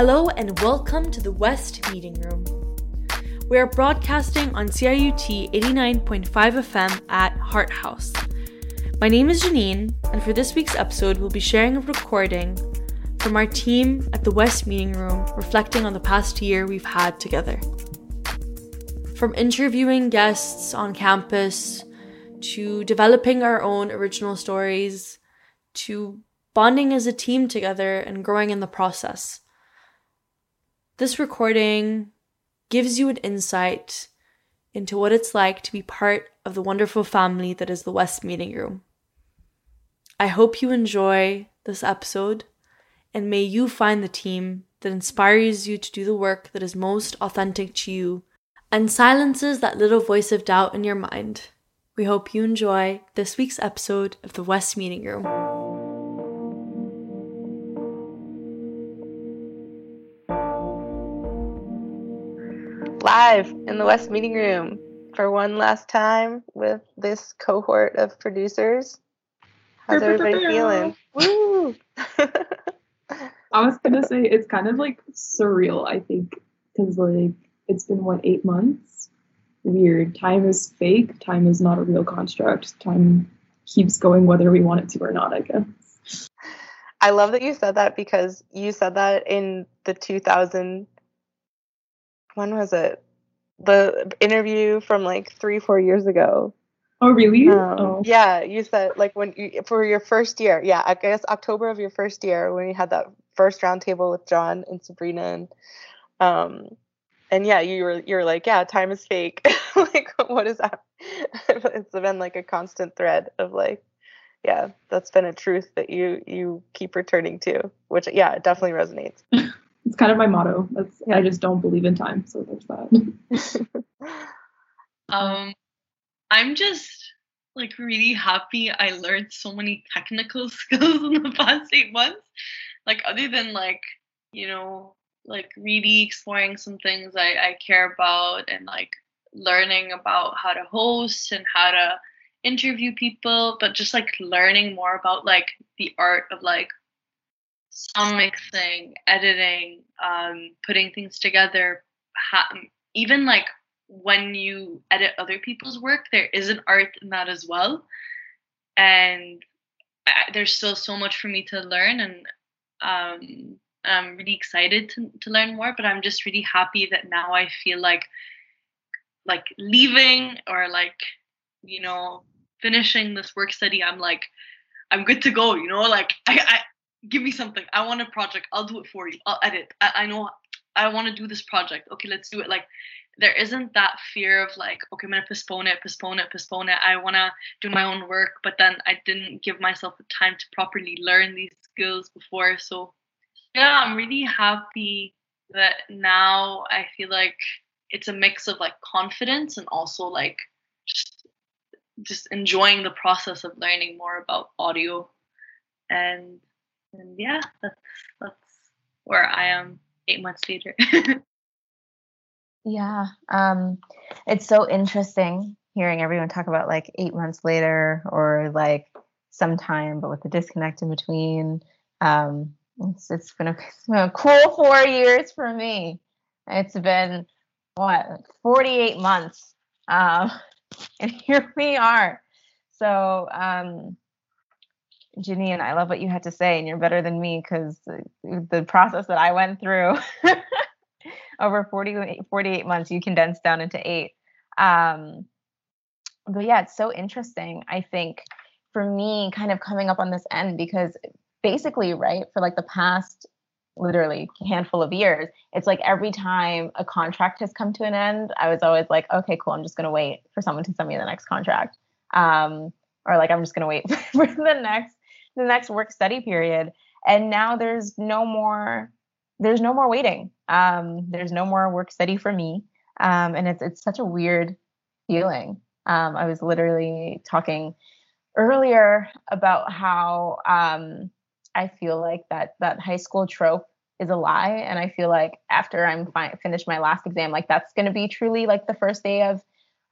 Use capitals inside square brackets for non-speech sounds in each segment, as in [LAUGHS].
Hello and welcome to the West Meeting Room. We are broadcasting on CIUT 89.5 FM at Hart House. My name is Janine, and for this week's episode, we'll be sharing a recording from our team at the West Meeting Room reflecting on the past year we've had together. From interviewing guests on campus to developing our own original stories to bonding as a team together and growing in the process. This recording gives you an insight into what it's like to be part of the wonderful family that is the West Meeting Room. I hope you enjoy this episode and may you find the team that inspires you to do the work that is most authentic to you and silences that little voice of doubt in your mind. We hope you enjoy this week's episode of the West Meeting Room. Live in the West Meeting Room for one last time with this cohort of producers. How's everybody feeling? Woo! [LAUGHS] I was gonna say it's kind of like surreal. I think because like it's been what eight months. Weird. Time is fake. Time is not a real construct. Time keeps going whether we want it to or not. I guess. I love that you said that because you said that in the 2000. When was it? The interview from like three, four years ago Oh really? Um, oh. Yeah, you said like when you for your first year. Yeah, I guess October of your first year when you had that first roundtable with John and Sabrina and um and yeah, you were you're like, yeah, time is fake. [LAUGHS] like what is that? [LAUGHS] it's been like a constant thread of like yeah, that's been a truth that you you keep returning to, which yeah, it definitely resonates. [LAUGHS] It's kind of my motto. That's I just don't believe in time, so there's that. [LAUGHS] um I'm just like really happy I learned so many technical [LAUGHS] skills in the past eight months. Like other than like, you know, like really exploring some things I, I care about and like learning about how to host and how to interview people, but just like learning more about like the art of like sound mixing, editing, um, putting things together, ha- even like when you edit other people's work, there is an art in that as well. And I, there's still so much for me to learn, and um, I'm really excited to, to learn more. But I'm just really happy that now I feel like like leaving or like you know finishing this work study. I'm like I'm good to go. You know, like I give me something. I want a project. I'll do it for you. I'll edit. I, I know I want to do this project. Okay, let's do it. Like there isn't that fear of like, okay, I'm gonna postpone it, postpone it, postpone it. I wanna do my own work, but then I didn't give myself the time to properly learn these skills before. So yeah, I'm really happy that now I feel like it's a mix of like confidence and also like just just enjoying the process of learning more about audio and and yeah that's that's where i am eight months later [LAUGHS] Yeah. Um, it's so interesting hearing everyone talk about like eight months later or like sometime, but with the disconnect in between. Um, it's, it's been, a, [LAUGHS] it's been a cool four years for me. It's been what 48 months. Um, [LAUGHS] and here we are. So, um, Janine, I love what you had to say, and you're better than me because the, process that I went through [LAUGHS] over 40, 48 months you condensed down into eight. Um, but yeah it's so interesting i think for me kind of coming up on this end because basically right for like the past literally handful of years it's like every time a contract has come to an end i was always like okay cool i'm just going to wait for someone to send me the next contract um, or like i'm just going to wait [LAUGHS] for the next the next work study period and now there's no more there's no more waiting. Um, there's no more work study for me. Um, and it's it's such a weird feeling. Um, I was literally talking earlier about how um, I feel like that that high school trope is a lie, and I feel like after I'm fi- finished my last exam, like that's going to be truly like the first day of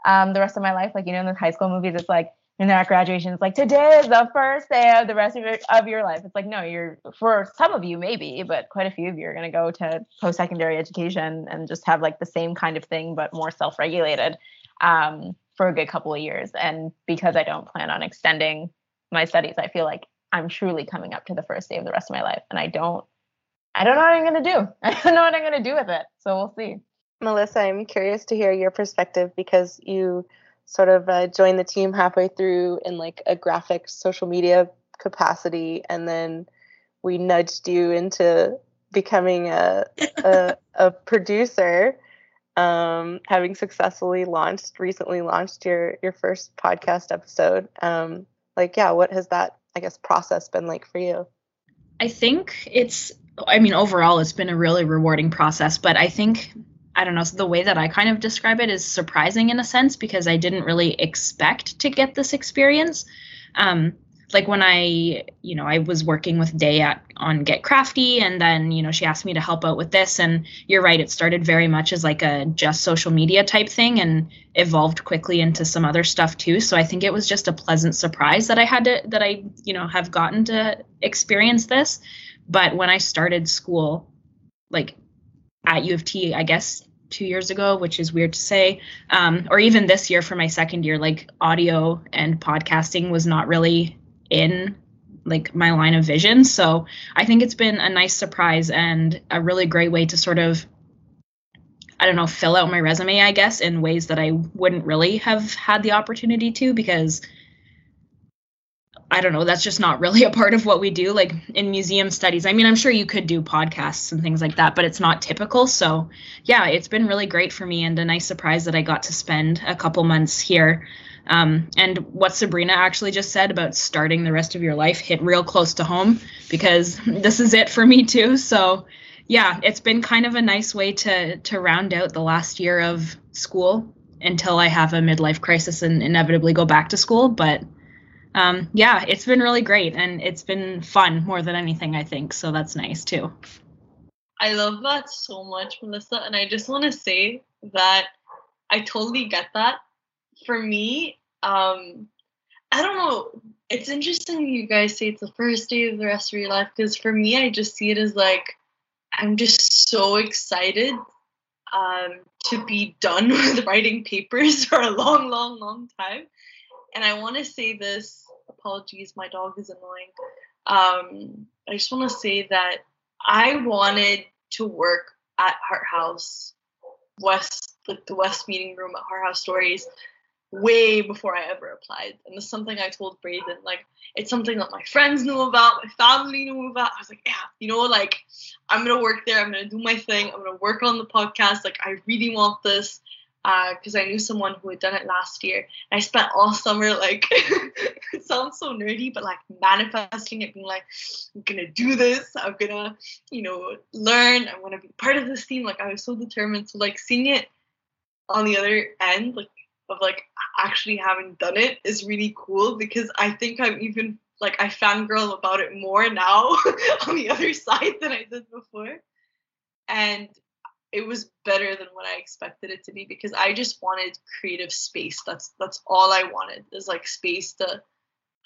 um, the rest of my life. Like you know, in the high school movies, it's like and they're at graduation. It's like today is the first day of the rest of your, of your life. It's like no, you're for some of you maybe, but quite a few of you are going to go to post secondary education and just have like the same kind of thing but more self regulated um, for a good couple of years. And because I don't plan on extending my studies, I feel like I'm truly coming up to the first day of the rest of my life, and I don't. I don't know what I'm going to do. [LAUGHS] I don't know what I'm going to do with it. So we'll see. Melissa, I'm curious to hear your perspective because you sort of uh, joined the team halfway through in like a graphic social media capacity, and then we nudged you into becoming a a, a [LAUGHS] producer, um, having successfully launched recently launched your your first podcast episode. Um, like, yeah, what has that I guess process been like for you? I think it's I mean overall it's been a really rewarding process, but I think I don't know, so the way that I kind of describe it is surprising in a sense because I didn't really expect to get this experience. Um, like when I, you know, I was working with Day at on Get Crafty, and then you know she asked me to help out with this, and you're right, it started very much as like a just social media type thing, and evolved quickly into some other stuff too. So I think it was just a pleasant surprise that I had to that I, you know, have gotten to experience this. But when I started school, like at U of T, I guess two years ago, which is weird to say, um, or even this year for my second year, like audio and podcasting was not really in like my line of vision. So I think it's been a nice surprise and a really great way to sort of I don't know, fill out my resume, I guess, in ways that I wouldn't really have had the opportunity to because I don't know, that's just not really [LAUGHS] a part of what we do. Like in museum studies, I mean, I'm sure you could do podcasts and things like that, but it's not typical. So, yeah, it's been really great for me and a nice surprise that I got to spend a couple months here. Um, and what Sabrina actually just said about starting the rest of your life hit real close to home because [LAUGHS] this is it for me too. So, yeah, it's been kind of a nice way to to round out the last year of school until I have a midlife crisis and inevitably go back to school. But um, yeah, it's been really great and it's been fun more than anything, I think. So that's nice too. I love that so much, Melissa. And I just want to say that I totally get that. For me, um, I don't know. It's interesting you guys say it's the first day of the rest of your life because for me, I just see it as like I'm just so excited um, to be done [LAUGHS] with writing papers for a long, long, long time. And I want to say this apologies, my dog is annoying. Um, I just want to say that I wanted to work at Hart House West, like the West meeting room at Hart House Stories, way before I ever applied. And it's something I told Braden. Like, it's something that my friends knew about, my family knew about. I was like, yeah, you know, like, I'm gonna work there. I'm gonna do my thing. I'm gonna work on the podcast. Like, I really want this because uh, I knew someone who had done it last year. And I spent all summer like [LAUGHS] it sounds so nerdy, but like manifesting it, being like, I'm gonna do this. I'm gonna, you know, learn. I'm gonna be part of this team. Like I was so determined. So like seeing it on the other end, like of like actually having done it is really cool because I think I'm even like I fangirl about it more now [LAUGHS] on the other [LAUGHS] side than I did before. And it was better than what I expected it to be because I just wanted creative space. That's that's all I wanted is like space to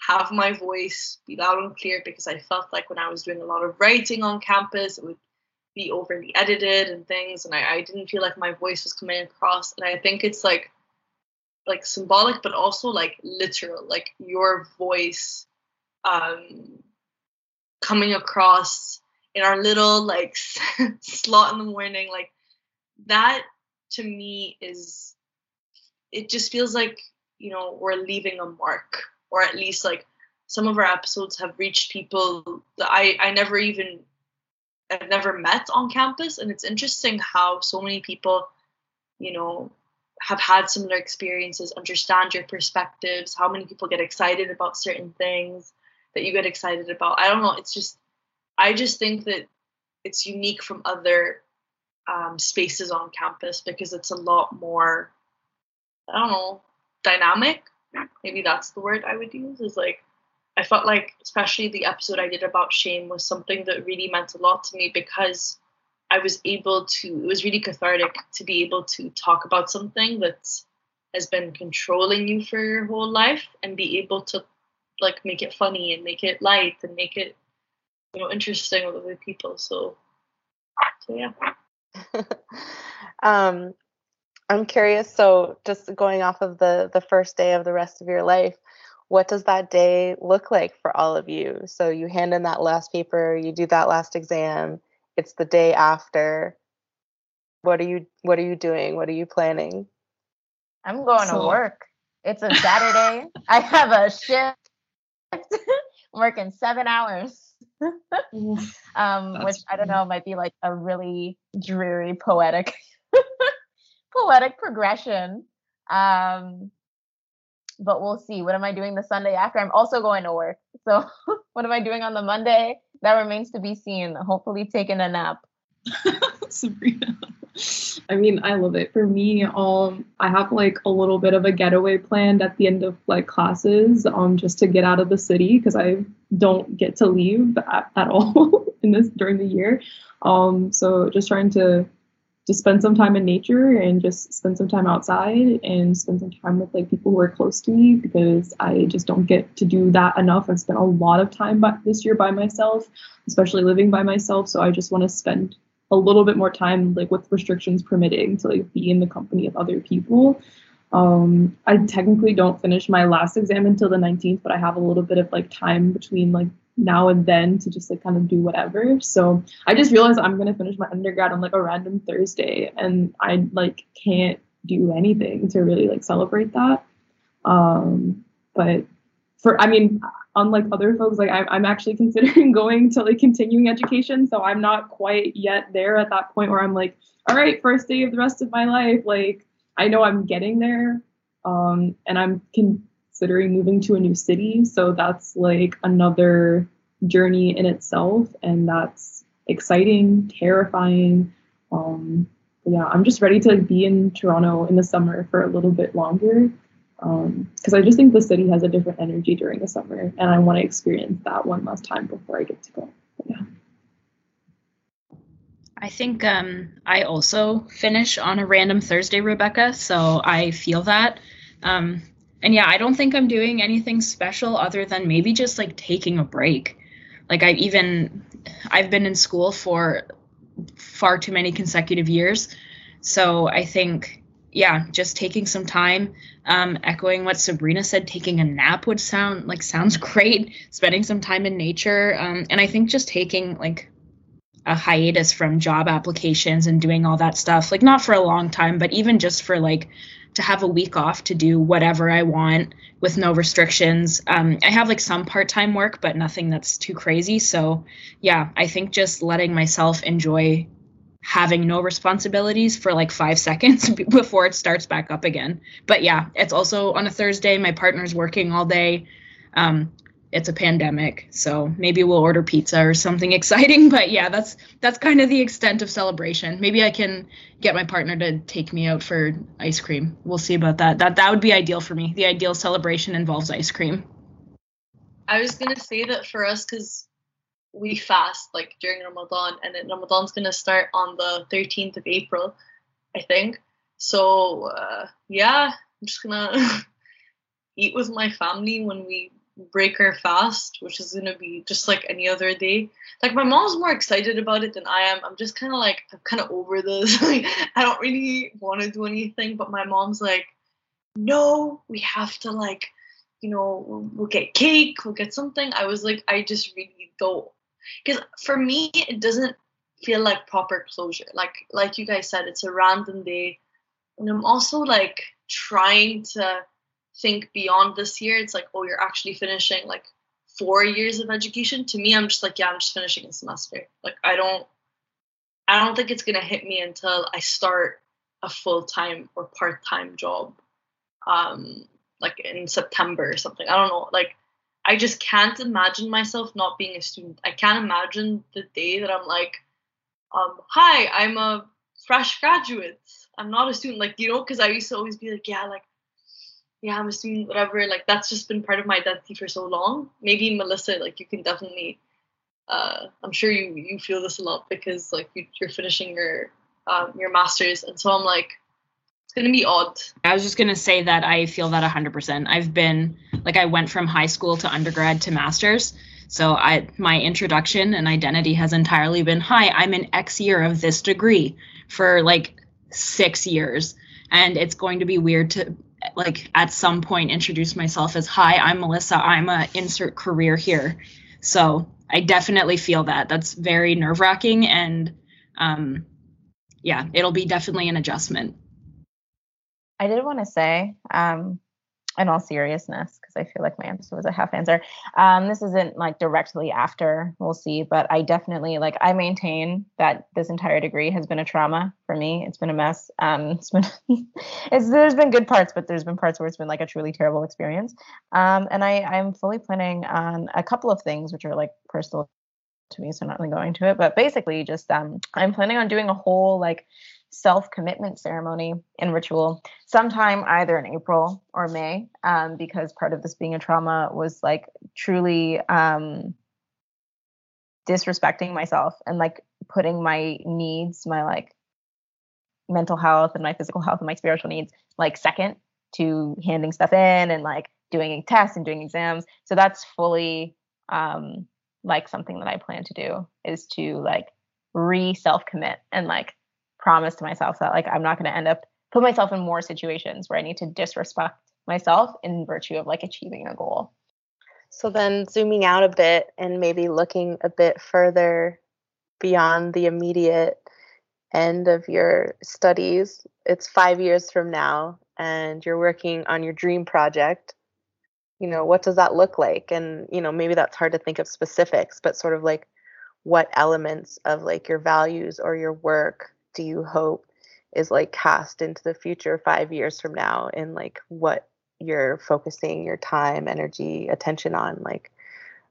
have my voice be loud and clear because I felt like when I was doing a lot of writing on campus, it would be overly edited and things, and I, I didn't feel like my voice was coming across. And I think it's like like symbolic, but also like literal, like your voice um, coming across in our little like [LAUGHS] slot in the morning like that to me is it just feels like you know we're leaving a mark or at least like some of our episodes have reached people that i i never even i've never met on campus and it's interesting how so many people you know have had similar experiences understand your perspectives how many people get excited about certain things that you get excited about. I don't know it's just I just think that it's unique from other um, spaces on campus because it's a lot more, I don't know, dynamic. Maybe that's the word I would use. Is like, I felt like, especially the episode I did about shame was something that really meant a lot to me because I was able to, it was really cathartic to be able to talk about something that's has been controlling you for your whole life and be able to like make it funny and make it light and make it you know interesting with other people so so yeah. [LAUGHS] Um i'm curious so just going off of the the first day of the rest of your life what does that day look like for all of you? So you hand in that last paper you do that last exam it's the day after. What are you what are you doing? What are you planning? I'm going so, to work. It's a saturday. [LAUGHS] I have a shift. [LAUGHS] Working seven hours [LAUGHS] um which i don't know might be like a really dreary poetic [LAUGHS] poetic progression. Um but we'll see. What am i doing the sunday after? I'm also going to work. So [LAUGHS] what am i doing on the monday? That remains to be seen. Hopefully taking a nap. Sabrina. I mean, I love it. For me, um, I have like a little bit of a getaway planned at the end of like classes, um, just to get out of the city because I don't get to leave at, at all [LAUGHS] in this during the year. Um, so just trying to just spend some time in nature and just spend some time outside and spend some time with like people who are close to me because I just don't get to do that enough. I've spent a lot of time by, this year by myself, especially living by myself. So I just want to spend a little bit more time like with restrictions permitting to like be in the company of other people. Um, i technically don't finish my last exam until the 19th but i have a little bit of like time between like now and then to just like kind of do whatever. So i just realized i'm to finish my undergrad on like a random thursday and i like can't do anything to really like celebrate that. Um but for i mean unlike other folks, like I'm, I'm actually [LAUGHS] considering going to like continuing education. So I'm not quite yet there at that point where I'm like, all right, first day of the rest of my life. Like I know I'm getting there. Um, and I'm considering moving to a new city. So that's like another journey in itself. And that's exciting, terrifying. Um, yeah, I'm just ready to be in Toronto in the summer for a little bit longer because um, I just think the city has a different energy during the summer, and I want to experience that one last time before I get to go. But yeah. I think um, I also finish on a random Thursday, Rebecca. So I feel that. Um, and yeah, I don't think I'm doing anything special other than maybe just like taking a break. Like I even I've been in school for far too many consecutive years. So I think yeah, just taking some time, um, echoing what Sabrina said, taking a nap would sound like sounds [LAUGHS] great. Spending some time in nature, um, and I think just taking like a hiatus from job applications and doing all that stuff, like not for a long time, but even just for like to have a week off to do whatever I want with no restrictions. Um, I have like some part time work, but nothing that's too crazy. So yeah, I think just letting myself enjoy having no responsibilities for like five [LAUGHS] seconds before it starts back up again. But yeah, it's also on a Thursday. My partner's working all day. Um, it's a pandemic, so maybe we'll order pizza or something [LAUGHS] exciting. But yeah, that's that's kind of the extent of celebration. Maybe I can get my partner to take me out for ice cream. We'll see about that. That that would be ideal for me. The ideal celebration involves ice cream. I was gonna say that for us, because we fast like during Ramadan, and then Ramadan's gonna start on the 13th of April, I think. So uh, yeah, I'm just gonna [LAUGHS] eat with my family when we break our fast, which is gonna be just like any other day. Like my mom's more excited about it than I am. I'm just kind of like I'm kind of over this. [LAUGHS] like I don't really want to do anything, but my mom's like, no, we have to like, you know, we'll get cake, we'll get something. I was like, I just really don't because for me it doesn't feel like proper closure. Like like you guys said it's a random day. And i'm also like trying to think beyond this year. It's like oh you're actually finishing like four years of education. To me i'm just like yeah i'm just finishing a semester. Like i don't i don't think it's gonna hit me until i start a full-time or part-time job um like in september or something. I don't know. Like I just can't imagine myself not being a student. I can't imagine the day that I'm like, um, hi, I'm a fresh graduate. I'm not a student. Like, you know, because I used to always be like, yeah, like, yeah, I'm a student, whatever. Like, that's just been part of my identity for so long. Maybe Melissa, like, you can definitely, uh, I'm sure you you feel this a lot because like you, are finishing your um, your masters, and so I'm like, it's gonna be odd. I was just gonna say that I feel that 100%. I've been like I went from high school to undergrad to masters, so I my introduction and identity has entirely been hi, I'm an X year of this degree for like six years, and it's going to be weird to like at some point introduce myself as hi, I'm Melissa. I'm a insert career here. So I definitely feel that. That's very nerve wracking and um, yeah, it'll be definitely an adjustment. I did want to say, um, in all seriousness, because I feel like my answer was a half answer. Um, this isn't like directly after, we'll see, but I definitely like I maintain that this entire degree has been a trauma for me. It's been a mess. Um, it's been [LAUGHS] it's there's been good parts, but there's been parts where it's been like a truly terrible experience. Um, and I I'm fully planning on a couple of things which are like personal to me, so not really going to it. But basically, just um, I'm planning on doing a whole like self commitment ceremony and ritual sometime either in April or May, um, because part of this being a trauma was like truly um, disrespecting myself and like putting my needs, my like mental health and my physical health and my spiritual needs like second to handing stuff in and like doing tests and doing exams. So that's fully um, like something that I plan to do is to like re self commit and like promise to myself that like I'm not going to end up put myself in more situations where I need to disrespect myself in virtue of like achieving a goal. So then zooming out a bit and maybe looking a bit further beyond the immediate end of your studies, it's 5 years from now and you're working on your dream project. You know, what does that look like? And you know, maybe that's hard to think of specifics, but sort of like what elements of like your values or your work do you hope is like cast into the future five years from now and like what you're focusing your time energy attention on? Like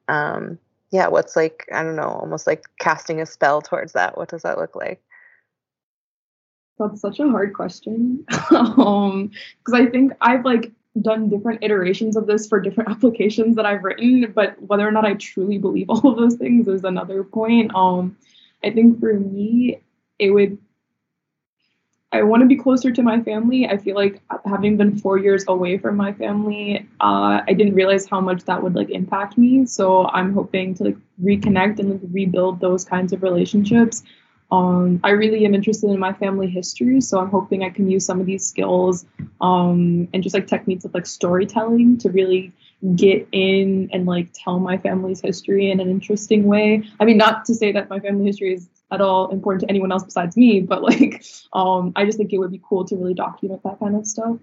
um yeah what's like i don't know almost like casting a spell towards that. What does that look like? That's such a hard question. [LAUGHS] Um because i think i've like done different iterations of this for different [LAUGHS] applications that i've written but whether or not i truly believe all of those things is another point. Um i think for me it would I want to be closer to my family. I feel like having been four years away from my family, uh, I didn't realize how much that would like impact me. So I'm hoping to like reconnect and like rebuild those kinds of relationships. Um, I really am interested in my family history, so I'm hoping I can use some of these skills um, and just like techniques of like storytelling to really get in and like tell my family's history in an interesting way. I mean, not to say that my family history is at all important to anyone else besides me, but like [LAUGHS] um, I just think it would be cool to really document that kind of stuff.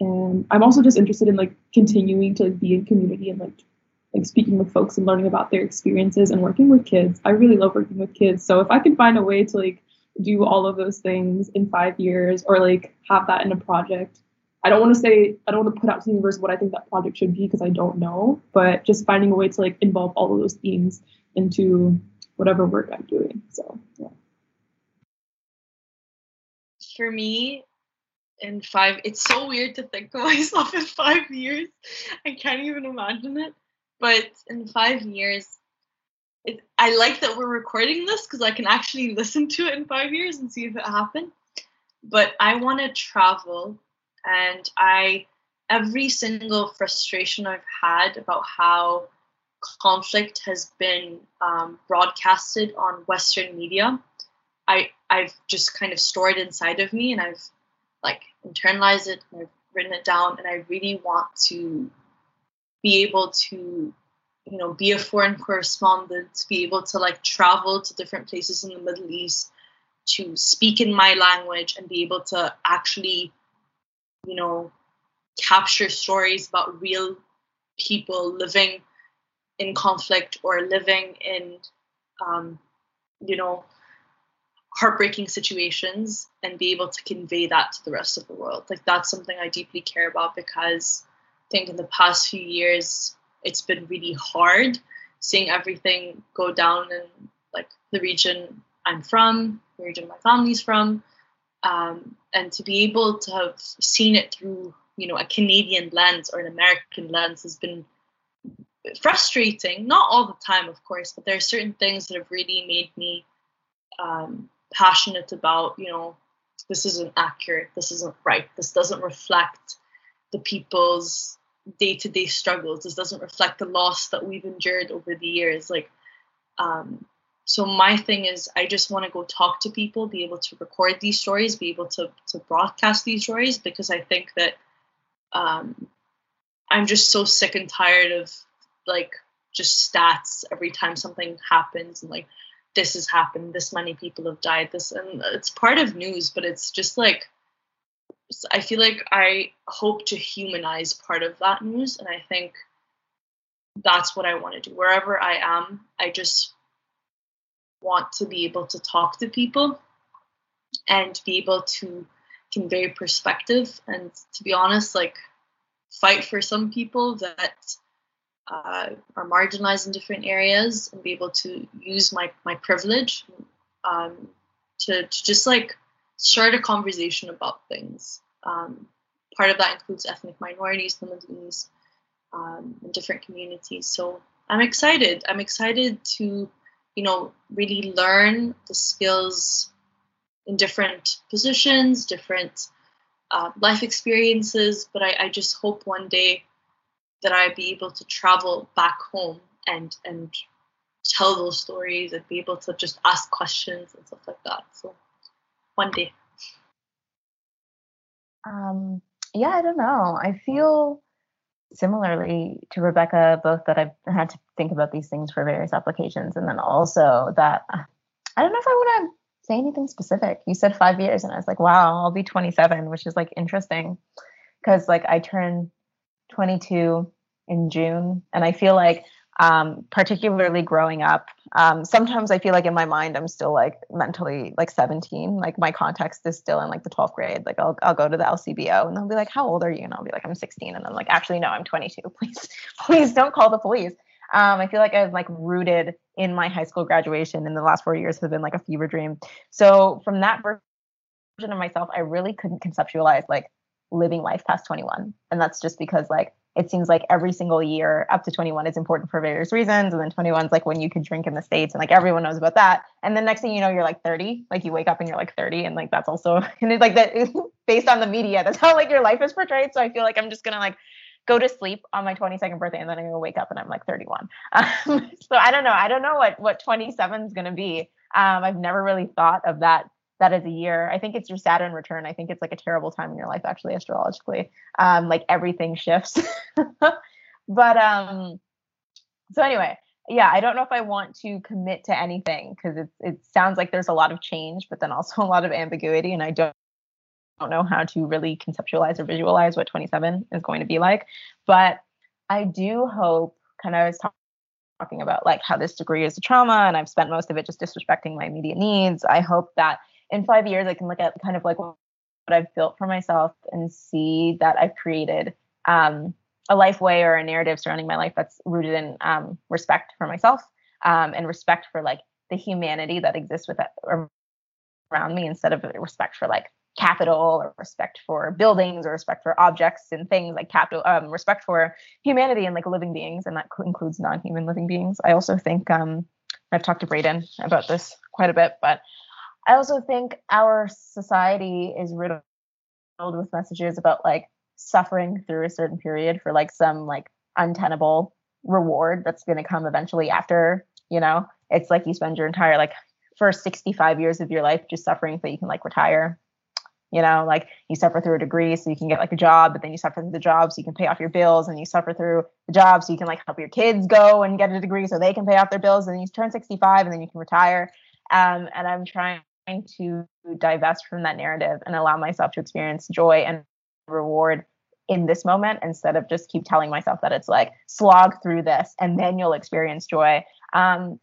And I'm also just interested in like continuing to like, be in community and like like speaking with folks and learning about their experiences and working with kids. I really love working with kids. So if I can find a way to like do all of those things in five years or like have that in a project. I don't want to say I don't want to put out to the universe what I think that project should be because I don't know, but just finding a way to like involve all of those themes into whatever work I'm doing. So yeah. For me, in five, it's so weird to think of [LAUGHS] myself in five years. I can't even imagine it. But in five years, it, I like that we're recording this because I can actually listen to it in five years and see if it happened. But I want to travel, and I every single frustration I've had about how conflict has been um, broadcasted on Western media, I I've just kind of stored inside of me, and I've like internalized it, and I've written it down, and I really want to be able to you know be a foreign correspondent to be able to like travel to different places in the middle east to speak in my language and be able to actually you know capture stories about real people living in conflict or living in um, you know heartbreaking situations and be able to convey that to the rest of the world. Like that's something i deeply care about because i think in the past few years it's been really hard seeing everything go down in like the region i'm from the region my family's from. Um, and to be able to have seen it through you know a canadian lens or an american lens has been frustrating. Not all the time, of course, but there are certain things that have really made me um, passionate about, you know, this isn't accurate, this isn't right, this doesn't reflect the people's day-to-day struggles, this doesn't reflect the loss that we've endured over the years. Like, um, so my thing is I just want to go talk to people, be able to record these stories, be able to to broadcast these stories because I think that um, I'm just so sick and tired of like just stats every time something happens and like this has happened this many people have died this and it's part of news but it's just like i feel like i hope to humanize part of that news and i think that's what i want to do. Wherever i am i just want to be able to talk to people and be able to convey perspective and to be honest like fight for some people that uh, are marginalized in different areas and be able to use my, my privilege um, to, to just like start a conversation about things. Um, part of that includes ethnic minorities, Limitless, um, different communities. So I'm excited. I'm excited to, you know, really learn the skills in different positions, different uh, life experiences. But I, I just hope one day that I'd be able to travel back home and and tell those stories and be able to just ask questions and stuff like that. So one day. Um, yeah, I don't know. I feel similarly to Rebecca, both that I've had to think about these things for various applications, and then also that I don't know if I want to say anything specific. You said five years, and I was like, wow, I'll be 27, which is like interesting because like I turn 22 in June. And I feel like, um, particularly growing up, um, sometimes I feel like in my mind I'm still like mentally like 17. Like my context is still in like the 12th grade. Like I'll I'll go to the LCBO and they'll be like, "How old are you?" And I'll be like, "I'm 16." And I'm like, "Actually, no, I'm 22. [LAUGHS] Please, please don't call the police." Um, I feel like I was like rooted in my high school graduation, and the last four years have been like a fever dream. So from that version of myself, I really couldn't conceptualize like living life past 21, and that's just because like it seems like every single year up to 21 is important for various reasons. And then 21 is like when you could drink in the States and like everyone knows about that. And then next thing you know, you're like 30, like you wake up and you're like 30. And like that's also, [LAUGHS] and it's like that [LAUGHS] based on the media, that's how like your life is portrayed. So I feel like I'm just going to like go to sleep on my 22nd birthday and then I'm going to wake up and I'm like 31. [LAUGHS] Um, so I don't know. I don't know what, what 27 is going to be. Um, I've never really thought of that that is a year. I think it's your Saturn return. I think it's like a terrible time in your life, actually, astrologically. Um, like everything shifts. [LAUGHS] but um, so anyway, yeah, I don't know if I want to commit to anything because it it sounds like there's a lot of change, but then also [LAUGHS] a lot of ambiguity, and I don't don't know how to really conceptualize or visualize what 27 is going to be like. But I do hope, kind of, I was talking talking about like how this degree is a trauma and I've spent most of it just disrespecting my immediate needs. I hope that in five years, I can look at kind of like what I've built for myself and see that I've created um, a life way or a narrative surrounding my life that's rooted in um, respect for myself um, and respect for like the humanity that exists with around me instead of respect for like capital or respect for buildings or respect for objects and things like capital um, respect for humanity and like living beings and that includes non-human living beings. I also think um, i've talked to braden about this quite a bit but I also think our society is riddled with messages about like suffering through a certain period for like some like untenable reward that's going to come eventually after, you know, it's like you spend your entire like first 65 years of your life just suffering so you can like retire. You know, like you suffer through a degree so you can get like a job, but then you suffer through the job so you can pay off your bills, and you suffer through the job so you can like help your kids go and get a degree so they can pay off their bills, and then you turn 65 and then you can retire. Um, and I'm trying to divest from that narrative and allow myself to experience joy and reward in this moment instead of just keep telling myself that it's like slog through this and then you'll experience joy. Um,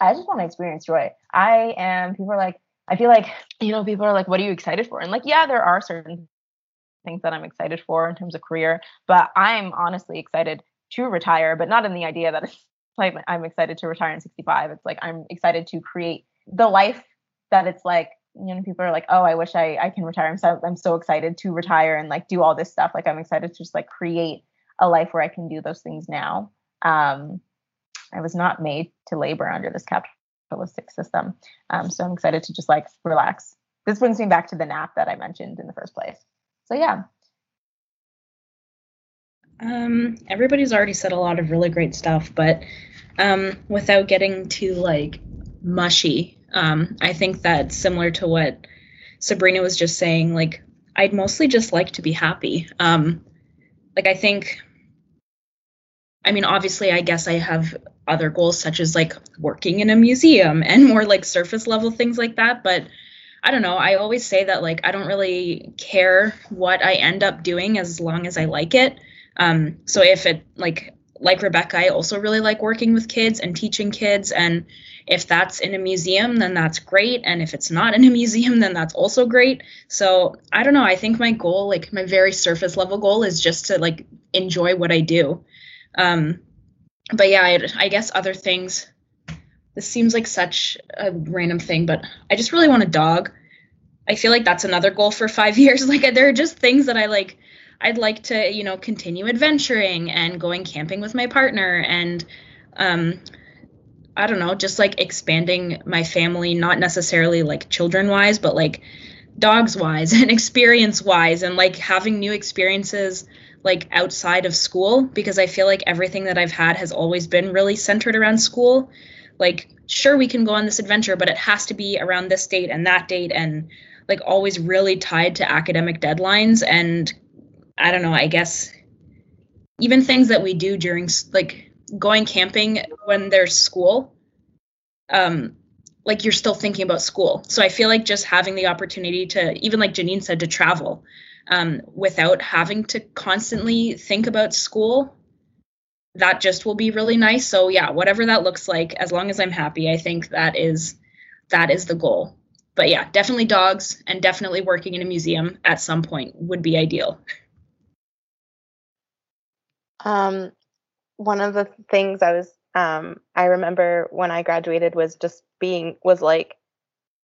I just want to experience joy. I am, people are like, I feel like, you know, people are like, what are you excited for? And like, yeah, there are certain things that I'm excited for in terms of career, but I'm honestly excited to retire, but not in the idea that it's [LAUGHS] like I'm excited to retire in 65. It's like I'm excited to create the life that it's like you know people are like oh i wish i i can retire. I'm so i'm so excited to retire and like do all this stuff. Like i'm excited to just like create a life where i can do those things now. Um i was not made to labor under this capitalistic system. Um so i'm excited to just like relax. This brings me back to the nap that I mentioned in the first place. So yeah. Um, everybody's already said a lot of really great stuff, but um, without getting too like mushy, um, I think that similar to what Sabrina was just saying, like I'd mostly just like to be happy. Um, like I think, I mean, obviously, I guess I have other goals such as like working in a museum and more like surface level things like that, but I don't know. I always say that like I don't really care what I end up doing as long as I like it. Um, so if it like like Rebecca, I also really like working with kids and teaching kids. And if that's in a museum, then that's great. And if it's not in a [LAUGHS] museum, then that's also great. So I don't know. I think my goal, like my very surface level goal, is just to like enjoy what I do. Um, but yeah, I, I guess other things. This seems like such a random thing, but I just really want a dog. I feel like that's another goal for five [LAUGHS] years. Like there are just things that I like I'd like to, you know, continue adventuring and going camping with my partner and um I don't know, just like expanding my family, not necessarily like children wise, but like dogs wise [LAUGHS] and experience wise and like having new experiences like outside of school because I feel like everything that I've had has always been really centered around school. Like sure we can go on this adventure, but it has to be around this date and that date and like always really tied to academic deadlines and I don't know, I guess even things that we do during like going camping when there's school, um, like you're still thinking about school. So I feel like just having the opportunity to, even like Janine said, to travel um, without having to constantly think about school, that just will be really nice. So yeah, whatever that looks like, as long as I'm happy, I think that is that is the goal. But yeah, definitely dogs and definitely working in a museum at some point would be ideal. [LAUGHS] Um, one of the things I was, um, I remember when I graduated was just being, was like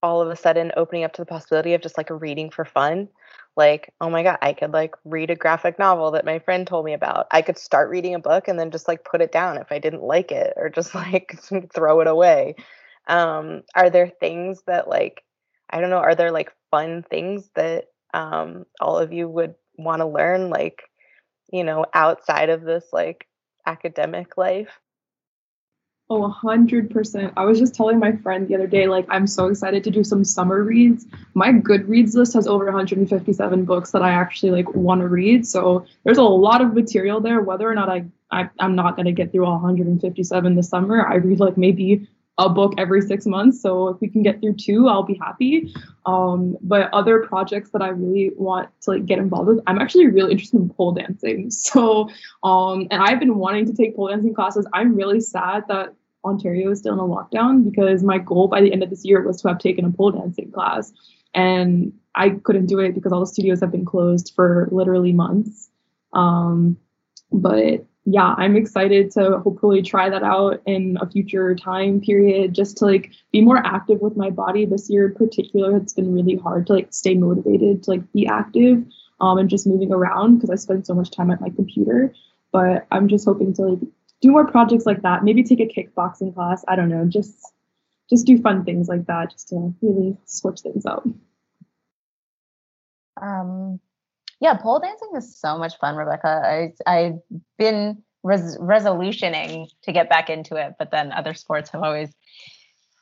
all of a sudden opening up to the possibility of just like a reading for fun. Like, oh my God, I could like read a graphic novel that my friend told me about. I could start reading a book and then just like put it down if I didn't like it or just [LAUGHS] like throw it away. Um, are there things that like, I don't know, are there like fun things that um, all of you would want to learn? Like, you know, outside of this like academic life? Oh, 100%. I was just telling my friend the other day, like, I'm so excited to do some summer reads. My Goodreads list has over 157 books that I actually, like, want to read. So there's a lot of material there. Whether or not I, I I'm not going to get through all 157 this summer, I read, like, maybe a book every six months. So if we can get through two, I'll be happy. Um, but other projects that I really want to like get involved with, I'm actually really interested in pole dancing. [LAUGHS] So um, and I've been wanting to take pole dancing classes. I'm really sad that Ontario is still in a lockdown because my goal by the end of this year was to have taken a pole dancing class. And I couldn't do it because all the studios have been closed for literally months. Um, but yeah, I'm excited to hopefully try that out in a future time period just to like be more active with my body this year in particular. It's been really hard to like stay motivated to like be active um, and just moving around because I spend so much time at my computer. But I'm just hoping to like do more projects like that. Maybe take a kickboxing class. I don't know. Just just do fun things like that just to really switch things up. Um, yeah, pole dancing is so much fun, Rebecca. I I've been res- resolutioning to get back into it, but then other sports have always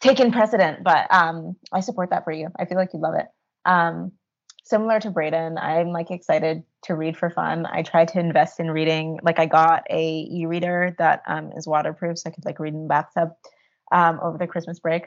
taken precedent. But um, I support that for you. I feel like you'd love it. Um, similar to Braden, I'm like excited to read for fun. I try to invest in reading. Like I got a e-reader that um, is waterproof, so I could like read in the bathtub um, over the Christmas break.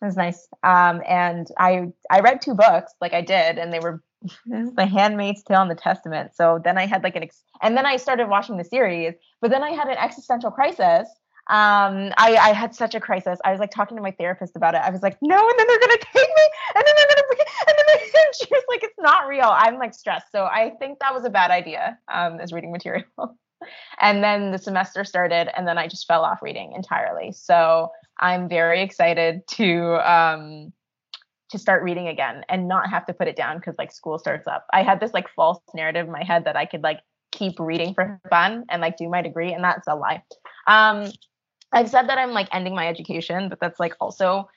It was nice. Um, and I I read two books, like I did, and they were the Handmaid's Tale and the Testament. So then I had like an, ex- and then I started watching the series, but then I had an existential crisis. Um, I, I had such a crisis. I was like talking to my therapist about it. I was like, no, and then they're gonna take me, and then they're gonna, and then they, and [LAUGHS] she was like, it's not real. I'm like stressed. So I think that was a bad idea um, as reading material. [LAUGHS] and then the semester started, and then I just fell off reading entirely. So I'm very excited to um, to start reading again and not have to put it down because like school starts up. I had this like false narrative in my head that I could like keep reading for fun and like do my degree, and that's a lie. Um, I've said that I'm like ending my education, but that's like also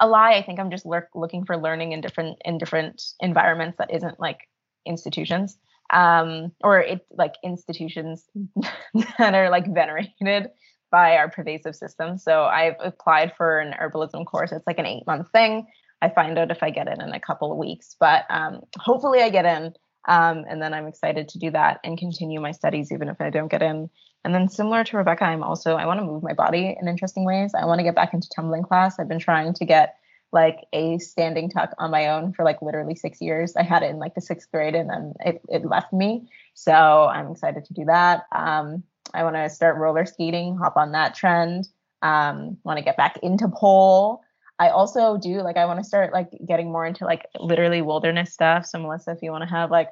a lie. I think I'm just lurk, looking for learning in different in different environments that isn't like institutions um, or it like institutions [LAUGHS] that are like venerated by our pervasive system. So I've applied for an herbalism course. It's like an eight month thing. I find out if I get in in a couple of weeks, but um, hopefully I get in. Um, and then I'm excited to do that and continue my studies even if I don't get in. And then similar to Rebecca, I'm also I want to move my body in interesting ways. I want to get back into tumbling class. I've been trying to get like a standing tuck on my own for like literally six years. I had it in like the sixth grade and then it, it left me. So I'm excited to do that. Um, I want to start roller skating, hop on that trend. Um, want to get back into pole. I also do like I want to start like getting more into like literally wilderness stuff. So Melissa, if you want to have like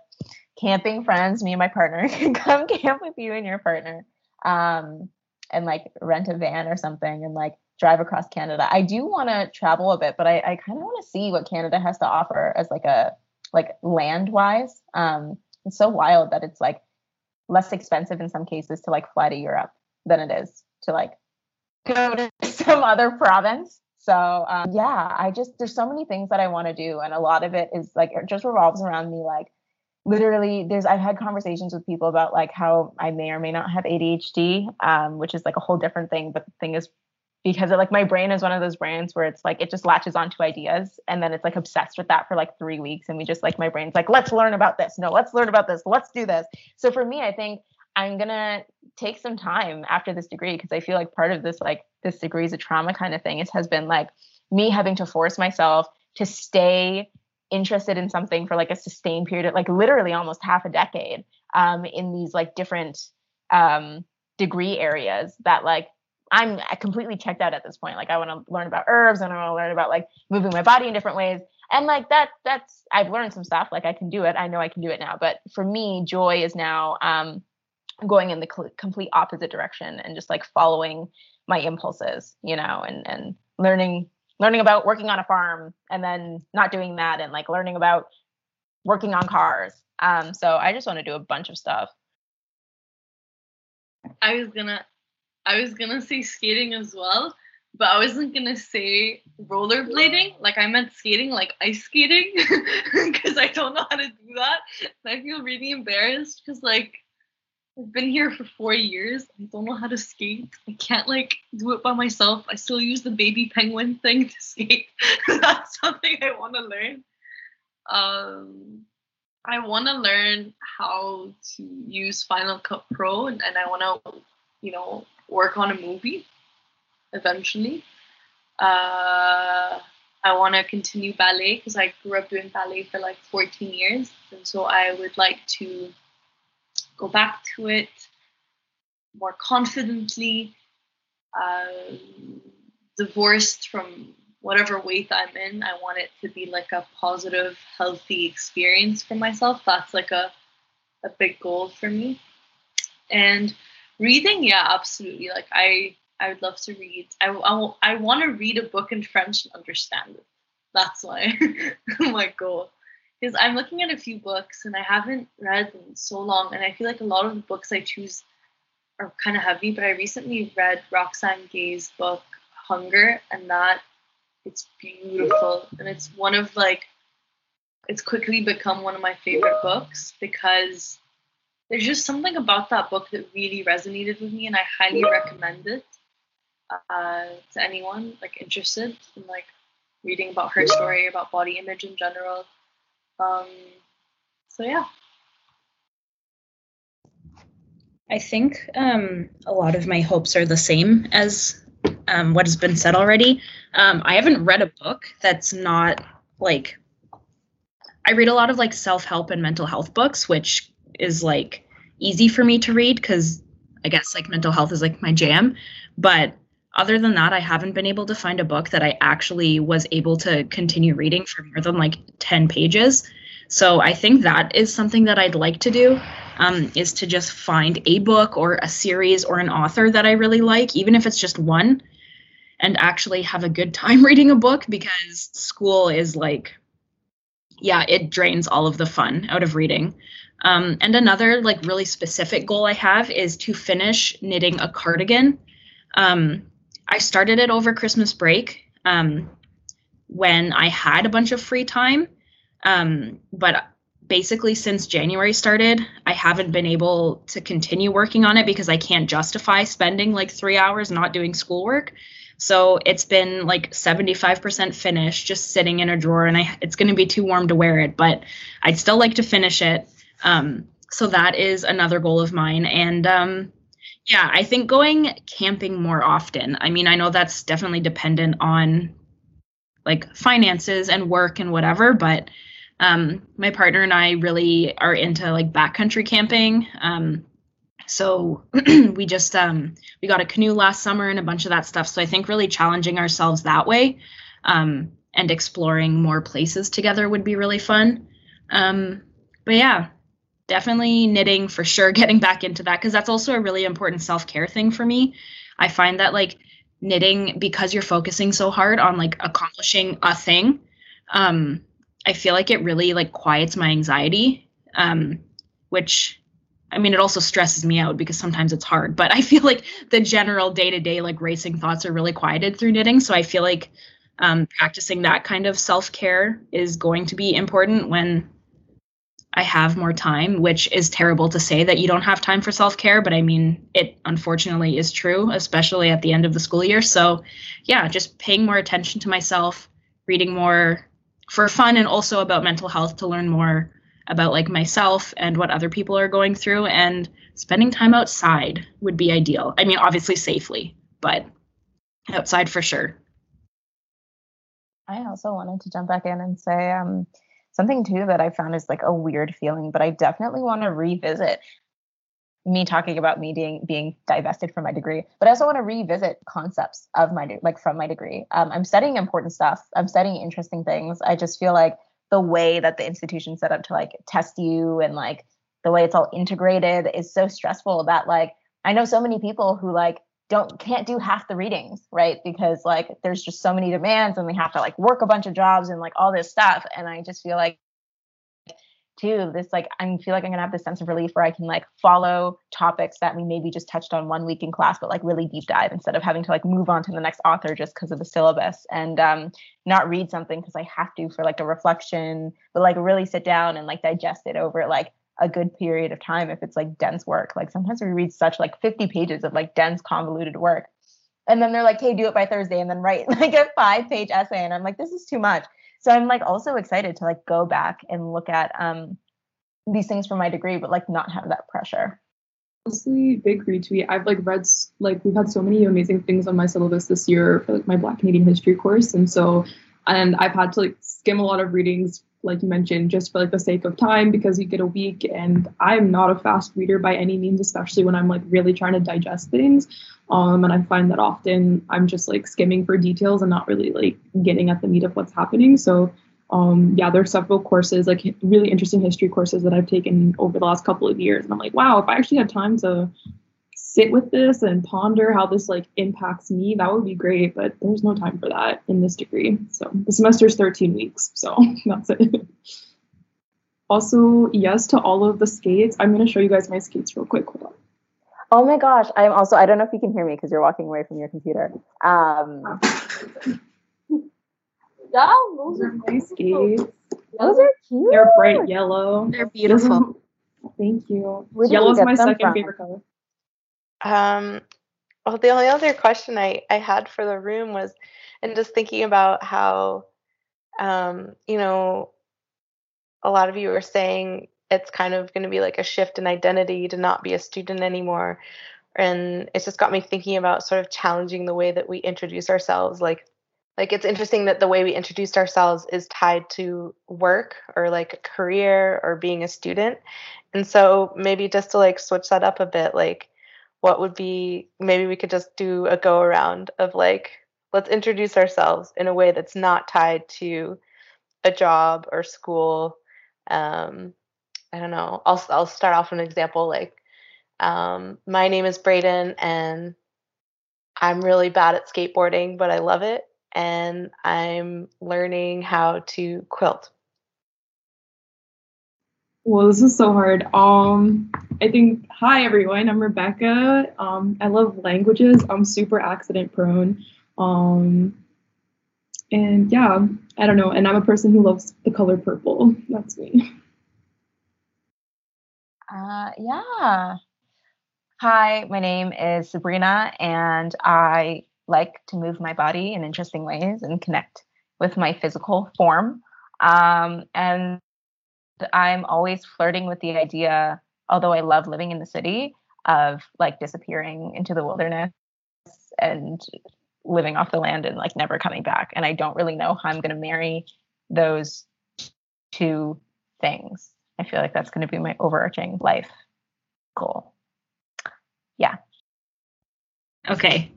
camping friends, me and my partner [LAUGHS] can come camp with you and your partner. Um, and like rent a van or something and like drive across Canada. I do want to travel a bit, but I, I kind of want to see what Canada has to offer as like a like land wise. Um, it's so wild that it's like less expensive in some cases to like fly to Europe than it is to like go to [LAUGHS] some other province. So um, yeah, I just there's so many things that I want to do, and a lot of it is like it just revolves around me like literally there's i've had conversations with people about like how i may or may not have adhd um, which is like a whole different thing but the thing is because it, like my brain is one of those brains where it's like it just latches onto ideas and then it's like obsessed with that for like three weeks and we just like my brain's like let's learn about this. No let's learn about this. Let's do this. So for me i think i'm gonna take some time after this degree because i feel like part of this like this degree is a trauma kind of thing it has been like me having to force myself to stay interested in something for like a sustained period like literally almost half a decade um, in these like different um, degree areas that like I'm completely checked out at this point. Like I want to learn about herbs and I want to learn about like moving my body in different ways. And like that, that's I've learned some stuff. Like I can do it. I know I can do it now. But for me, joy is now um, going in the cl- complete opposite direction and just like following my impulses, you know, and and learning learning about working on a farm and then not doing that and like learning about working on cars. Um, so I just want to do a bunch of stuff. I was gonna I was gonna say skating as well, but I wasn't gonna say rollerblading. Like I meant skating, like ice skating, [LAUGHS] because I don't know how to do that. And I feel really embarrassed because like I've been here for four years. I don't know how to skate. I can't like do it by myself. I still use the baby penguin thing to skate. [LAUGHS] That's something I want to learn. Um, I want to learn how to use Final Cut Pro, and, and I want to, you know, work on a movie eventually. Uh, I want to continue ballet because I grew up doing ballet for like 14 years. And so I would like to go back to it more confidently, uh, divorced from whatever weight I'm in. I want it to be like a positive, healthy experience for myself. That's like a, a big goal for me. And reading yeah absolutely like i i would love to read i i, I want to read a book in french and understand it that's my [LAUGHS] my goal because i'm looking at a few books and i haven't read in so long and i feel like a lot of the books i choose are kind of heavy but i recently read roxane gay's book hunger and that it's beautiful. And it's one of like it's quickly become one of my favorite books because there's just something about that book that really resonated with me and i highly recommend it uh, to anyone like interested in like reading about her story about body image in general um, so yeah i think um, a lot of my hopes are the same as um, what has been said already um, i haven't read a book that's not like i read a lot of like self-help and mental health books which is like easy for me to read because I guess like mental health is like my jam. But other than that, I haven't been able to find a book that I actually was able to continue reading for more than like 10 pages. So I think that is something that I'd like to do um, is to just find a book or a series or an author that I really like, even if it's just one, and actually have a good time [LAUGHS] reading a book because school is like, yeah, it drains all of the fun out of reading. Um, and another like really specific goal I have is to finish knitting a cardigan. Um, I started it over Christmas break. Um, when I had a bunch of free time. Um, but basically, since January started, I haven't been able to continue working on it because I can't justify spending like three hours not doing schoolwork. So it's been like 75% finished, just sitting in a drawer, and I, it's going to be too warm to wear it, but I'd still like to finish it. Um, so that is another goal of mine. And um, yeah, I think going camping more often. I mean, I know that's definitely dependent on like finances and work and whatever, but um, my partner and I really are into like backcountry camping. Um, so [CLEARS THROAT] we just um, we got a canoe last summer and a bunch of that stuff. So I think really challenging ourselves that way um, and exploring more places together would be really fun. Um, but yeah, definitely knitting for sure. [LAUGHS] Getting back into that because that's also a really important self care thing for me. I find that like knitting because you're focusing so hard on like accomplishing a thing um i feel like it really like quiets my anxiety um which i mean it also stresses me out because sometimes it's hard but i [LAUGHS] feel like the general day-to-day like racing thoughts are really quieted through knitting so i feel like um, practicing that kind of self-care is going to be important when I have more time, which is terrible to say that you don't have time for self care, but I mean, it unfortunately is true, especially at the end of the school year. So, yeah, just paying more attention to myself, reading more for fun and also about mental health to learn more about like myself and what other people are going through and spending time outside would be ideal. I mean, obviously safely, but outside for sure. I also wanted to jump back in and say, um, something too that I found is like a weird feeling, but I definitely want to revisit me talking about me being being divested from my degree, but I also want to revisit concepts of my like from my degree. Um, I'm studying important stuff. I'm studying interesting things. I just feel like the way that the institution set up to like test you and like the way it's all integrated is so stressful that like I know so many people who like don't can't do half the readings right? Because like there's just so many demands and we have to like work a bunch of jobs and like all this stuff. And i just feel like too this like i feel like i'm gonna have this sense of relief where i can like follow topics that we maybe just touched on one week in class but like really deep dive instead of having to like move on to the next author just because of the syllabus and um not read something because i have to for like a reflection but like really sit down and like digest it over like a good period of time if it's like dense work. Like sometimes we read such like 50 pages of like dense, convoluted work. And then they're like, hey, do it by Thursday and then write [LAUGHS] like a five page essay. And I'm like, this is too much. So I'm like also excited to like go back and look at um these things for my degree, but like not have that pressure. Mostly big retweet. I've like read like we've had so many amazing things on my syllabus this year for like my Black Canadian history course, and so and I've had to like skim a lot of readings like you mentioned, just for like the sake of time because you get a week. And I'm not a fast reader by any means, especially when I'm like really trying to digest things. Um, and I find that often I'm just like skimming for details and not really like getting at the meat of what's happening. So um, yeah, there's several courses, like really interesting history courses that I've taken over the last couple of years. And I'm like, wow, if I actually had time to sit with this and ponder how this like impacts me, that would be great. But there's no time for that in this degree. So the semester is 13 weeks. So [LAUGHS] that's it. also, yes to all of the skates. I'm going to show you guys my skates real quick. Hold on. Oh my gosh. I'm also, I don't know if you can hear me because you're walking away from your computer. Um, yeah, those are my skates. Those are cute. They're bright yellow. They're beautiful. [LAUGHS] Thank you. Yellow is my second from? favorite color. Um, well, the only other question I, I had for the room was, and just thinking about how, um, you know, a lot of you were saying it's kind of going to be like a shift in identity to not be a student anymore. And it's just got me thinking about sort of challenging the way that we introduce ourselves. Like, like it's interesting that the way we introduced ourselves is tied to work or like a career or being a student. And so maybe just to like switch that up a bit, like what would be maybe we could just do a go around of like let's introduce ourselves in a way that's not tied to a job or school. Um, i don't know. I'll i'll start off with an example like um, my name is Braden and i'm really bad at skateboarding but i love it and i'm learning how to quilt well, this is so hard. Um, I think, hi everyone, I'm Rebecca. Um, I love languages. I'm super accident prone. Um, And yeah, I don't know. And I'm a person who loves the color purple. That's me. Uh, yeah. Hi, my name is Sabrina, and I like to move my body in interesting ways and connect with my physical form. Um, and I'm always flirting with the idea, although I love living in the city, of like disappearing into the wilderness and living off the land and like never coming back. And I don't really know how I'm going to marry those two things. I feel like that's going to be my overarching life goal. Yeah. Okay.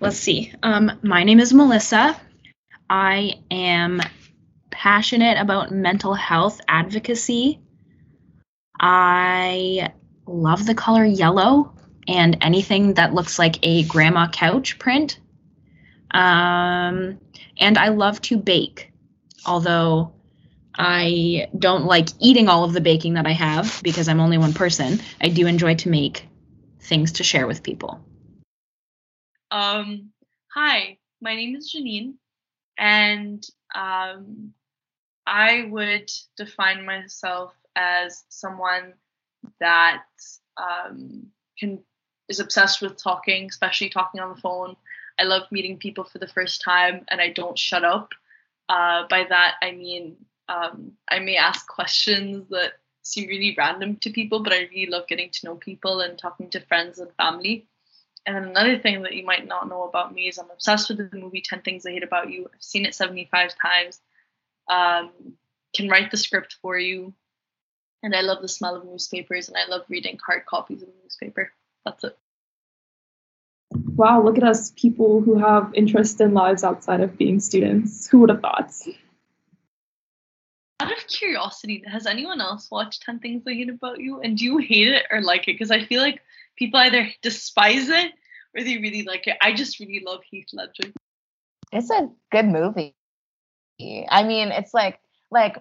Let's see. Um, my name is Melissa. I am passionate about mental health advocacy. I love the color yellow and anything that looks like a grandma couch print. Um, and I love to bake, although I don't like eating all of the baking that I have because I'm only one person. I do enjoy to make things to share with people. Um, hi, my name is Janine, and um, I would define myself as someone that um, can is obsessed with talking, especially talking on the phone. I love meeting people for the first time, and I don't shut up. Uh, by that, I mean um, I may ask questions that seem really random to people, but I really love getting to know people and talking to friends and family. And then another thing that you might not know about me is I'm obsessed with the movie 10 Things I Hate About You. I've seen it 75 times. Um, can write the script for you. And I love the smell of newspapers and I love reading hard copies of the newspaper. That's it. Wow, look at us, people who have interests in lives outside of being students. Who would have thought? Out of curiosity, has anyone else watched 10 Things I Hate About You? And do you hate it or like it? Because I feel like people either despise it or they really like it. I just really love Heath Ledger. It's a good movie. I mean, it's like like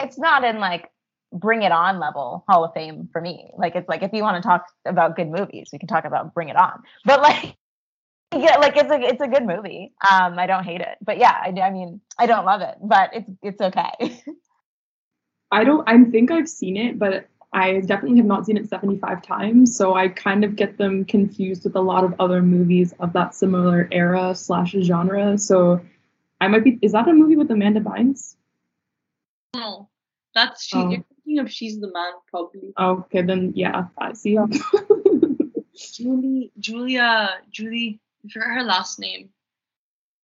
it's not in like bring it on level hall of fame for me. Like it's like if you want to talk about good movies we can talk about bring it on. But like [LAUGHS] yeah like it's a it's a good movie. Um i don't hate it. But yeah i, I mean i don't love it but it's it's okay. [LAUGHS] I don't i think i've seen it but i definitely have not seen it 75 times so i kind of get them confused with a lot of other movies of that similar era slash genre. So i might be is that a movie with amanda bynes no that's she. Oh. You're thinking of She's the Man, probably. Okay, then yeah, I see. [LAUGHS] Julie, Julia, Julie. I forgot her last name,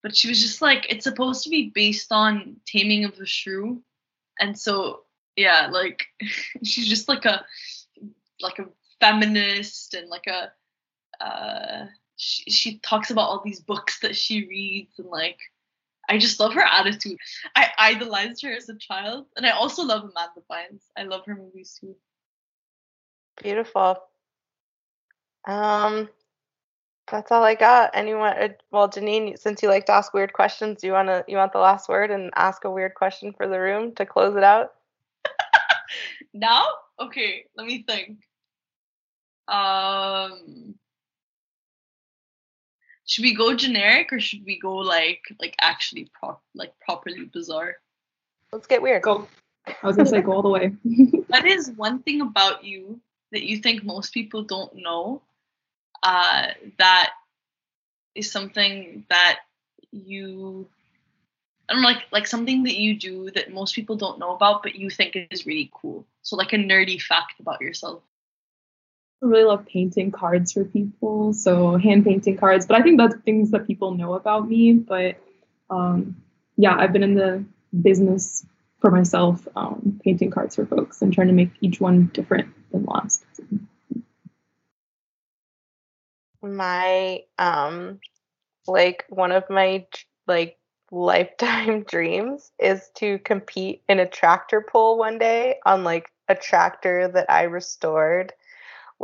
but she was just like it's supposed to be based on Taming of the Shrew, and so yeah, like [LAUGHS] she's just like a like a feminist and like a uh she, she talks about all these books that she reads and like I just love her attitude. I idolized her as a child, and I also love Amanda Bynes. I love her movies too. Beautiful. Um, that's all I got. Anyone? Uh, well, Janine, since you like to ask weird questions, do you wanna you want the last word and ask a weird question for the room to close it out? [LAUGHS] now? Okay, let me think. Um should we go generic or should we go like like actually prop like properly bizarre? Let's get weird. Go. I was gonna say go all the way. [LAUGHS] what is one thing about you that you think most people don't know? Uh, that is something that you I don't know, like like something that you do that most people don't know about, but you think is really cool. So like a nerdy fact about yourself. Really love painting cards for people, so hand painting cards. But I think that's things that people know about me. But um, yeah, I've been in the business for myself, um, painting cards for folks and trying to make each one different than last. My um, like one of my like lifetime [LAUGHS] dreams is to compete in a tractor pull one day on like a tractor that I restored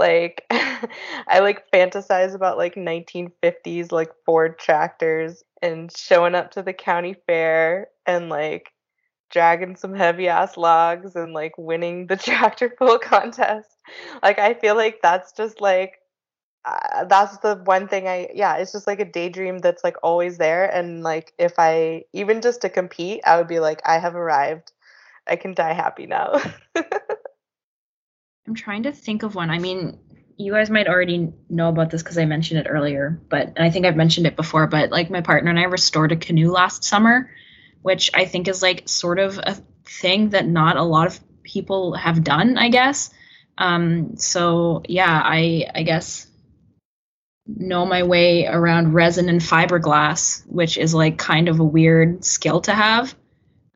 like [LAUGHS] I like fantasize about like 1950s like Ford tractors and showing up to the county fair and like dragging some heavy ass logs and like winning the [LAUGHS] tractor pull contest. Like I feel like that's just like uh, that's the one thing I yeah, it's just like a daydream that's like always there and like if I even just to compete, I would be like I have arrived. I can die happy now. [LAUGHS] I'm trying to think of one. I mean, you guys might already know about this because I mentioned it earlier, but I think I've mentioned it before. But like my partner and I restored a canoe last summer, which I think is like sort of a thing that not a lot of people have done, I guess. Um, so yeah, I I guess know my way around resin and fiberglass, which is like kind of a weird skill to have.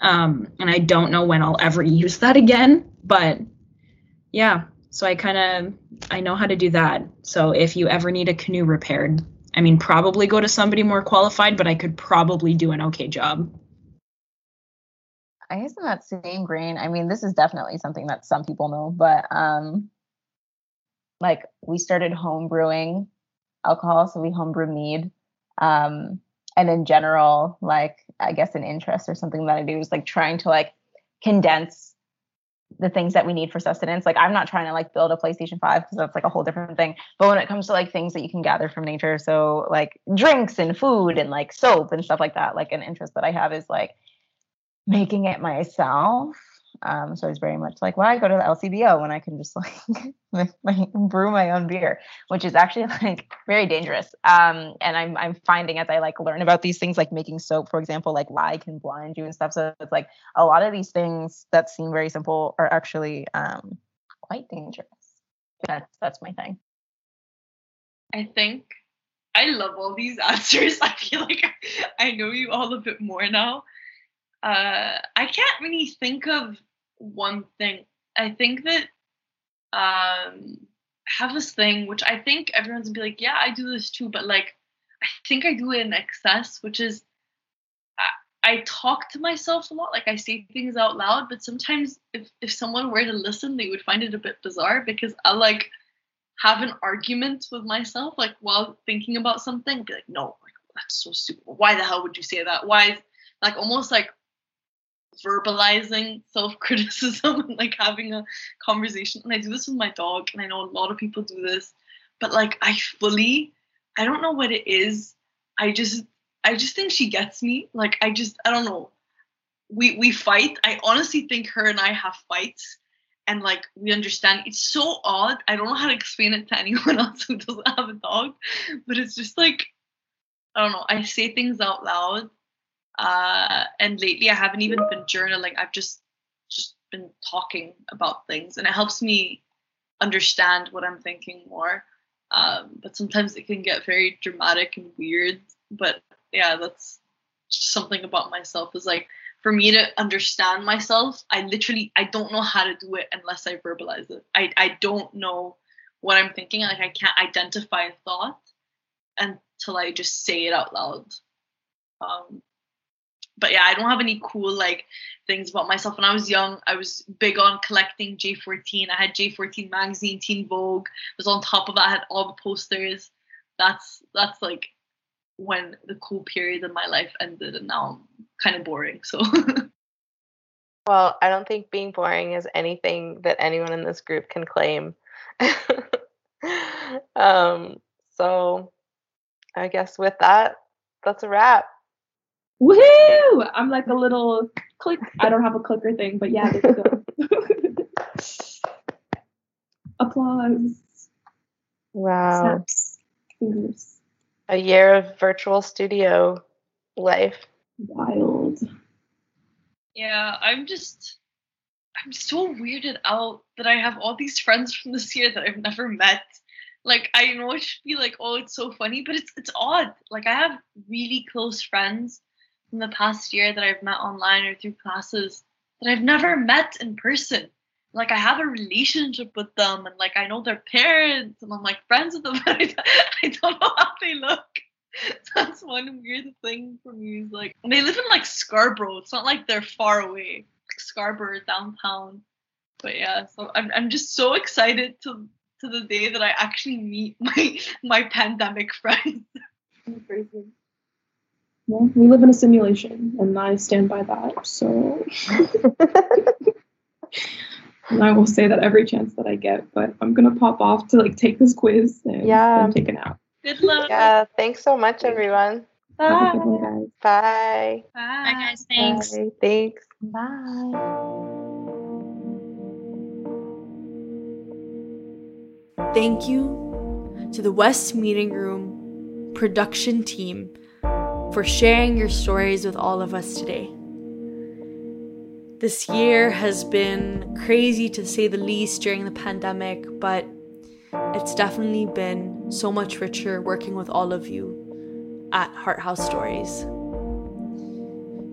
Um, and I don't know when I'll ever [LAUGHS] use that again, but yeah, so I kind of I know how to do that. So if you ever need a canoe repaired, I mean probably go to somebody more qualified, but I could probably do an okay job. I guess in that same grain, I mean, this is definitely something that some people know, but um, like we started home brewing alcohol, so we homebrew mead. Um, and in general, like I guess an interest or something that I do is like trying to like condense the things that we need for sustenance. Like I'm not trying to like build a PlayStation 5 because that's like a whole different thing. But when it comes to like things that you can gather from nature, so like drinks and food and like soap and stuff like that, like an interest that I have is like making it myself. Um, so it's very much like, why go to the LCBO when I can just [LAUGHS] like brew my own beer, which is actually [LAUGHS] like very dangerous. Um, and I'm I'm finding as I like learn about these things, like making soap, for example, like lye can blind you and stuff. So it's like a lot of these things that seem very simple are actually um, quite dangerous. That's that's my thing. I think I love all these [LAUGHS] answers. I feel like I know you all a bit more now uh, I can't really think of one thing. I think that um, have this thing which I think everyone's gonna be like, yeah, I do this too, but like I think I do it in excess, which is I, I talk to myself a lot, like I say things out loud, but sometimes if, if someone were to listen, they would find it a bit bizarre because I like have an argument with myself, like while thinking about something, be like, no, like that's so stupid. Why the hell would you say that? Why like almost like verbalizing self-criticism [LAUGHS] and like having a conversation. And i do this with my dog and i know a lot of people do this but like i fully i don't know what it is. I just i just think she gets me. Like i just i don't know. We we fight. I honestly think her and i have fights and like we understand. It's so odd. I don't know how to explain it to [LAUGHS] anyone else who doesn't have a dog but it's just like i don't know. I say things out loud uh, and lately, I haven't even been journaling. I've just just been talking about things, and it helps me understand what I'm thinking more. Um, but sometimes it can get very dramatic and weird. But yeah, that's something about myself. Is like for me to understand myself, I literally I don't know how to do it unless I verbalize it. I I don't know what I'm thinking. Like I can't identify a thought until I just say it out loud. Um, but yeah, I don't have any cool like things about myself. When I was young, I was big on collecting J14. I had J14 magazine, Teen Vogue. Was on top of that. I had all the posters. That's that's like when the cool period in my life ended, and now I'm kind of boring. So. [LAUGHS] well, I don't think being boring is anything that anyone in this group can claim. [LAUGHS] um. So, I guess with that, that's a wrap. Woohoo! I'm like a little click. I don't have a clicker thing, but yeah, there you go. [LAUGHS] Applause. Wow. Snaps. Fingers. A year of virtual studio life. Wild. Yeah, I'm just I'm so weirded out that I have all these friends from this year that I've never met. Like I know it should be like, oh, it's so funny, but it's it's odd. Like I have really close friends in the past year that I've met online or through classes that I've never met in person. Like I have a relationship with them and like I know their parents and I'm like friends with them, [LAUGHS] but I, don't know how they look. [LAUGHS] That's one weird thing for me. Is like they live in like Scarborough. It's not like they're far away. Like Scarborough downtown. But yeah, so I'm I'm just so excited to to the day that I actually meet [LAUGHS] my my pandemic friends. Well, we live in a simulation, and I stand by that. So, And [LAUGHS] I will say that every chance that I get, but I'm gonna pop off to like take this quiz and Yeah. then take a nap. Good luck. Yeah. Thanks so much, everyone. Have a one, guys. Bye. Bye, guys. Thanks. Bye. Thanks. Bye. Thank you to the West Meeting Room production team for sharing your stories with all of us today. This year has been crazy to say the least during the pandemic, but it's definitely been so much richer working with all of you at Hart House Stories.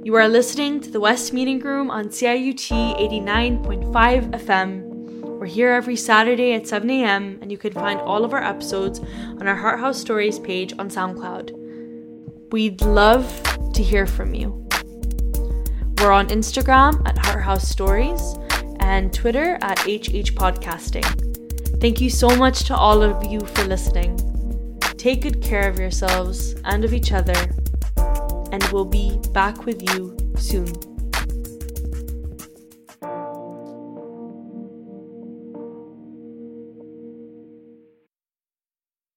You are listening to the West Meeting Room on CIUT 89.5 FM. We're here every Saturday at 7 a.m., and you can find all of our episodes on our Hart House Stories page on SoundCloud. We'd love to hear from you. We're on Instagram at Hart House Stories and Twitter at HH Podcasting. Thank you so much to all of you for listening. Take good care of yourselves and of each other, and we'll be back with you soon.